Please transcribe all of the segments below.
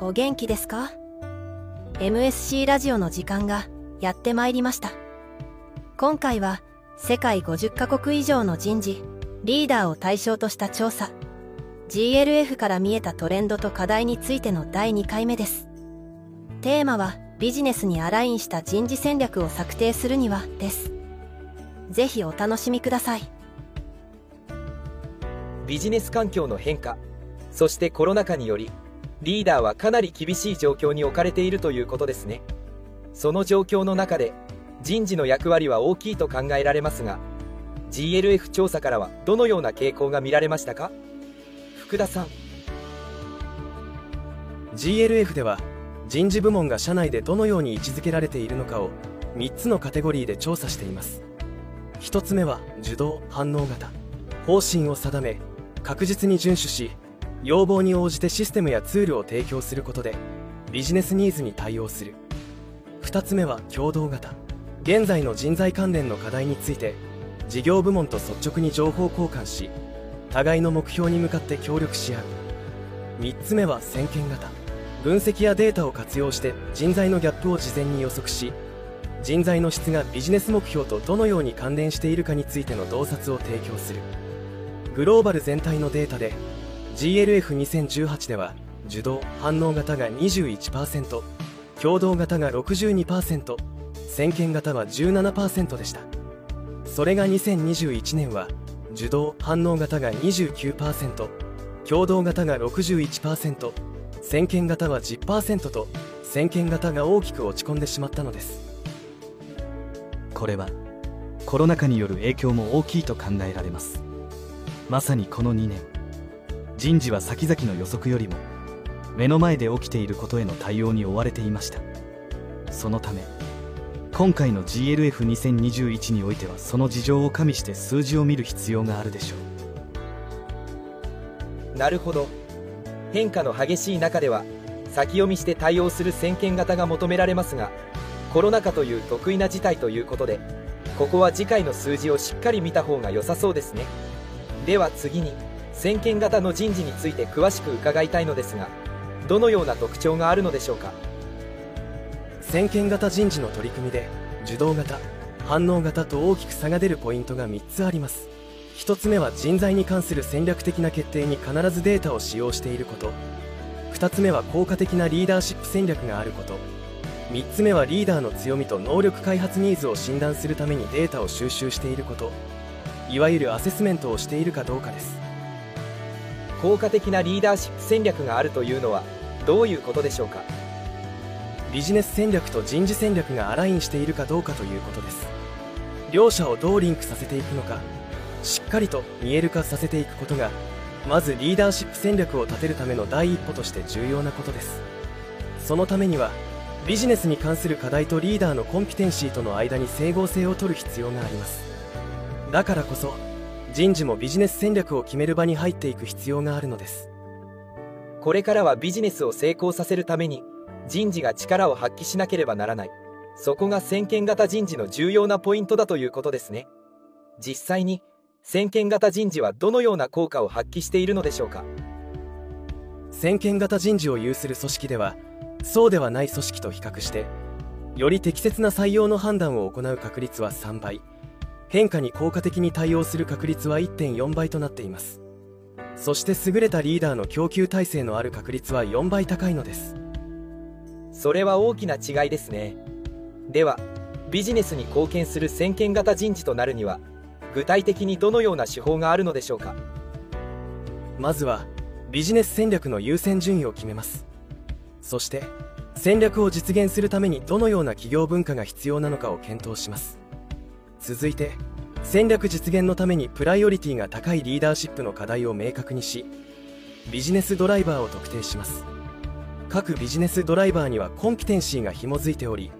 お元気ですか ?MSC ラジオの時間がやってまいりました。今回は世界50カ国以上の人事、リーダーを対象とした調査、GLF から見えたトレンドと課題についての第2回目です。テーマはビジネスにアラインした人事戦略を策定するにはです。ぜひお楽しみください。ビジネス環境の変化、そしてコロナ禍によりリーダーはかなり厳しい状況に置かれているということですねその状況の中で人事の役割は大きいと考えられますが GLF 調査からはどのような傾向が見られましたか？福田さん GLF では人事部門が社内でどのように位置づけられているのかを3つのカテゴリーで調査しています。1つ目は受動反応型。方針を定め確実に遵守し要望に応じてシステムやツールを提供することでビジネスニーズに対応する。2つ目は共同型。現在の人材関連の課題について事業部門と率直に情報交換し互いの目標に向かって協力し合う。3つ目は先見型。分析やデータを活用して人材のギャップを事前に予測し人材の質がビジネス目標とどのように関連しているかについての洞察を提供する。グローバル全体のデータで GLF2018 では受動反応型が21%共同型が62%先見型は17%でした。それが2021年は受動反応型が29%共同型が61%先見型は10%と先見型が大きく落ち込んでしまったのです。これはコロナ禍による影響も大きいと考えられます。まさにこの2年人事は先々の予測よりも目の前で起きていることへの対応に追われていました。そのため今回の GLF2021 においてはその事情を加味して数字を見る必要があるでしょう。なるほど。変化の激しい中では先読みして対応する先見型が求められますがコロナ禍という得意な事態ということでここは次回の数字をしっかり見た方が良さそうですね。では次に先見型の人事について詳しく伺いたいのですがどのような特徴があるのでしょうか？先見型人事の取り組みで受動型反応型と大きく差が出るポイントが3つあります。1つ目は人材に関する戦略的な決定に必ずデータを使用していること。2つ目は効果的なリーダーシップ戦略があること。3つ目はリーダーの強みと能力開発ニーズを診断するためにデータを収集していること。いわゆるアセスメントをしているかどうかです。効果的なリーダーシップ戦略があるというのはどういうことでしょうか？ビジネス戦略と人事戦略がアラインしているかどうかということです。両者をどうリンクさせていくのかしっかりと見える化させていくことがまずリーダーシップ戦略を立てるための第一歩として重要なことです。そのためにはビジネスに関する課題とリーダーのコンピテンシーとの間に整合性を取る必要があります。だからこそ人事もビジネス戦略を決める場に入っていく必要があるのです。これからはビジネスを成功させるために人事が力を発揮しなければならない。そこが先見型人事の重要なポイントだということですね。実際に先見型人事はどのような効果を発揮しているのでしょうか？先見型人事を有する組織ではそうではない組織と比較してより適切な採用の判断を行う確率は3倍変化に効果的に対応する確率は1.4倍となっています。そして優れたリーダーの供給体制のある確率は4倍高いのです。それは大きな違いですね。ではビジネスに貢献する先見型人事となるには具体的にどのような手法があるのでしょうか？まずはビジネス戦略の優先順位を決めます。そして戦略を実現するためにどのような企業文化が必要なのかを検討します。続いて戦略実現のためにプライオリティが高いリーダーシップの課題を明確にしビジネスドライバーを特定します。各ビジネスドライバーにはコンピテンシーが紐づいており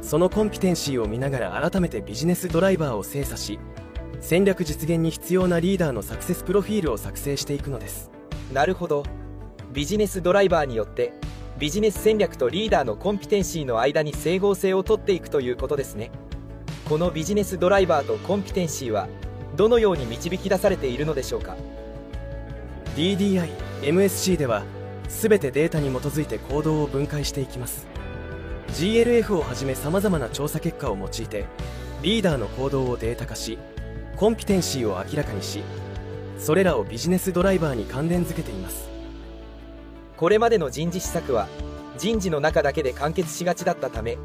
そのコンピテンシーを見ながら改めてビジネスドライバーを精査し戦略実現に必要なリーダーのサクセスプロフィールを作成していくのです。なるほど。ビジネスドライバーによってビジネス戦略とリーダーのコンピテンシーの間に整合性をとっていくということですね。このビジネスドライバーとコンピテンシーはどのように導き出されているのでしょうか？DDI、MSC では全てデータに基づいて行動を分解していきます。GLF をはじめさまざまな調査結果を用いてリーダーの行動をデータ化しコンピテンシーを明らかにしそれらをビジネスドライバーに関連づけています。これまでの人事施策は人事の中だけで完結しがちだったため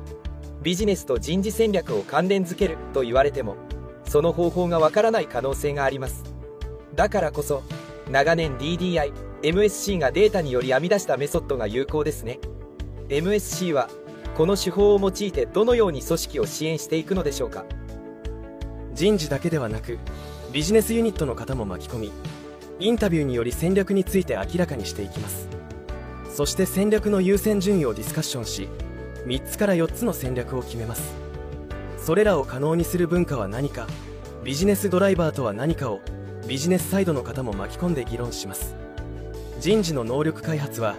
ビジネスと人事戦略を関連づけると言われてもその方法がわからない可能性があります。だからこそ長年 DDI、MSC がデータにより編み出したメソッドが有効ですね。MSC はこの手法を用いてどのように組織を支援していくのでしょうか。人事だけではなくビジネスユニットの方も巻き込みインタビューにより戦略について明らかにしていきます。そして戦略の優先順位をディスカッションし3つから4つの戦略を決めます。それらを可能にする文化は何かビジネスドライバーとは何かをビジネスサイドの方も巻き込んで議論します。人事の能力開発は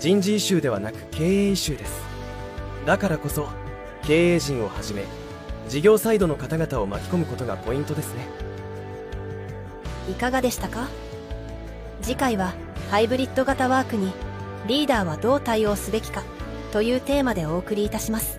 人事イシューではなく経営イシューです。だからこそ経営陣をはじめ事業サイドの方々を巻き込むことがポイントですね。いかがでしたか？次回はハイブリッド型ワークにリーダーはどう対応すべきかというテーマでお送りいたします。